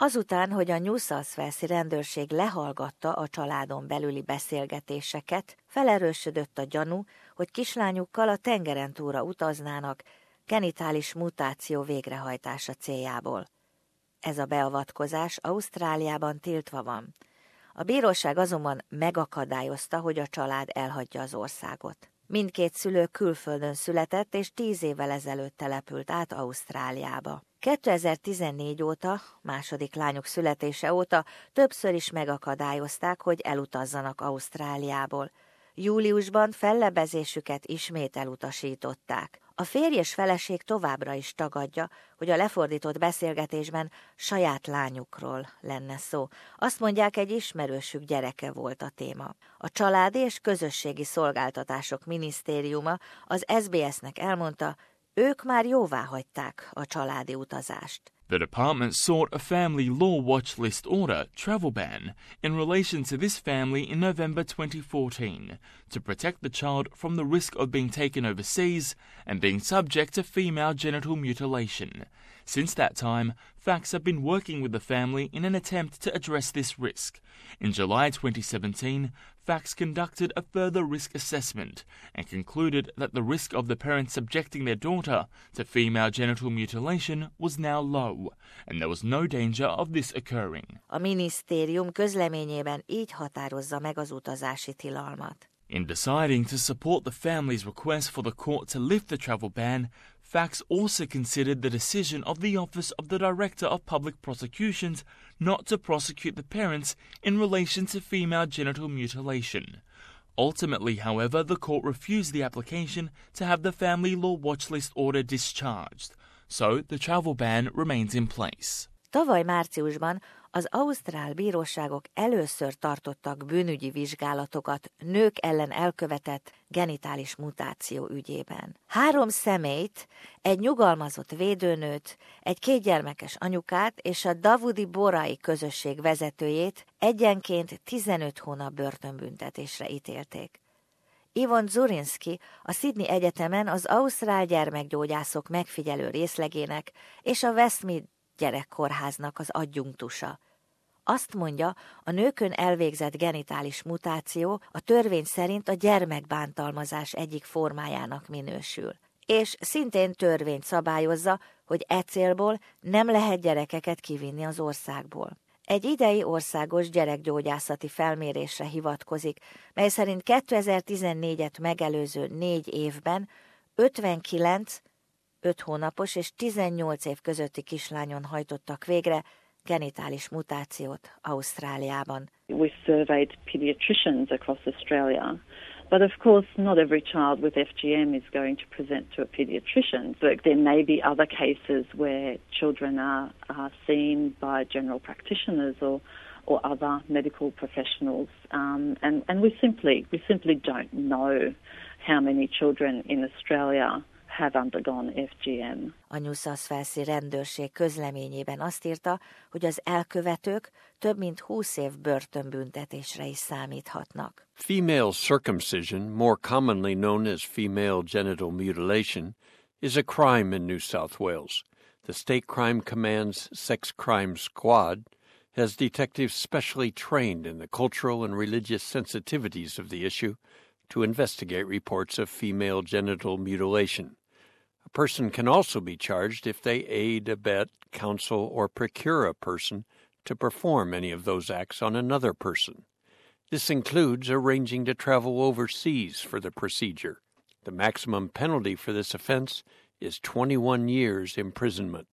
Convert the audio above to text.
Azután, hogy a New South Wales rendőrség lehallgatta a családon belüli beszélgetéseket, felerősödött a gyanú, hogy kislányukkal a tengeren túra utaznának genitális mutáció végrehajtása céljából. Ez a beavatkozás Ausztráliában tiltva van. A bíróság azonban megakadályozta, hogy a család elhagyja az országot. Mindkét szülő külföldön született, és tíz évvel ezelőtt települt át Ausztráliába. 2014 óta, második lányuk születése óta többször is megakadályozták, hogy elutazzanak Ausztráliából. Júliusban fellebezésüket ismét elutasították. A férj és feleség továbbra is tagadja, hogy a lefordított beszélgetésben saját lányukról lenne szó. Azt mondják, egy ismerősük gyereke volt a téma. A Családi és Közösségi Szolgáltatások Minisztériuma az SBS-nek elmondta, ők már jóvá hagyták a családi utazást. The department sought a family law watch list order, travel ban, in relation to this family in November 2014 to protect the child from the risk of being taken overseas and being subject to female genital mutilation. Since that time, FACS have been working with the family in an attempt to address this risk. In July 2017, FACS conducted a further risk assessment and concluded that the risk of the parents subjecting their daughter to female genital mutilation was now low, and there was no danger of this occurring. A minisztérium közleményében így határozza meg az utazási tilalmat. In deciding to support the family's request for the court to lift the travel ban, FACS also considered the decision of the Office of the Director of Public Prosecutions not to prosecute the parents in relation to female genital mutilation. Ultimately, however, the court refused the application to have the family law watch list order discharged, so the travel ban remains in place. Tavaly márciusban az ausztrál bíróságok először tartottak bűnügyi vizsgálatokat nők ellen elkövetett genitális mutáció ügyében. Három személyt, egy nyugalmazott védőnőt, egy kétgyermekes anyukát és a Davudi Borai közösség vezetőjét egyenként 15 hónap börtönbüntetésre ítélték. Ivon Zurinski a Sydney Egyetemen az Ausztrál Gyermekgyógyászok megfigyelő részlegének és a Westmead gyerekkórháznak az adjunktusa. Azt mondja, a nőkön elvégzett genitális mutáció a törvény szerint a gyermekbántalmazás egyik formájának minősül. És szintén törvényt szabályozza, hogy e célból nem lehet gyerekeket kivinni az országból. Egy idei országos gyerekgyógyászati felmérésre hivatkozik, mely szerint 2014-et megelőző négy évben 59 5 hónapos és 18 év közötti kislányon hajtottak végre genitális mutációt Ausztráliában. We surveyed pediatricians across Australia. But of course, not every child with FGM is going to present to a pediatrician. But there may be other cases where children are, are seen by general practitioners or, or other medical professionals, um, and, and we simply we simply don't know how many children in Australia have undergone FGM. A New South Wales rendőrség közleményében azt írta, hogy az elkövetők több mint 20 év börtönbüntetésre is számíthatnak. Female circumcision, more commonly known as female genital mutilation, is a crime in New South Wales. The State Crime Command's Sex Crime Squad has detectives specially trained in the cultural and religious sensitivities of the issue to investigate reports of female genital mutilation. A person can also be charged if they aid, abet, counsel, or procure a person to perform any of those acts on another person. This includes arranging to travel overseas for the procedure. The maximum penalty for this offense is 21 years imprisonment.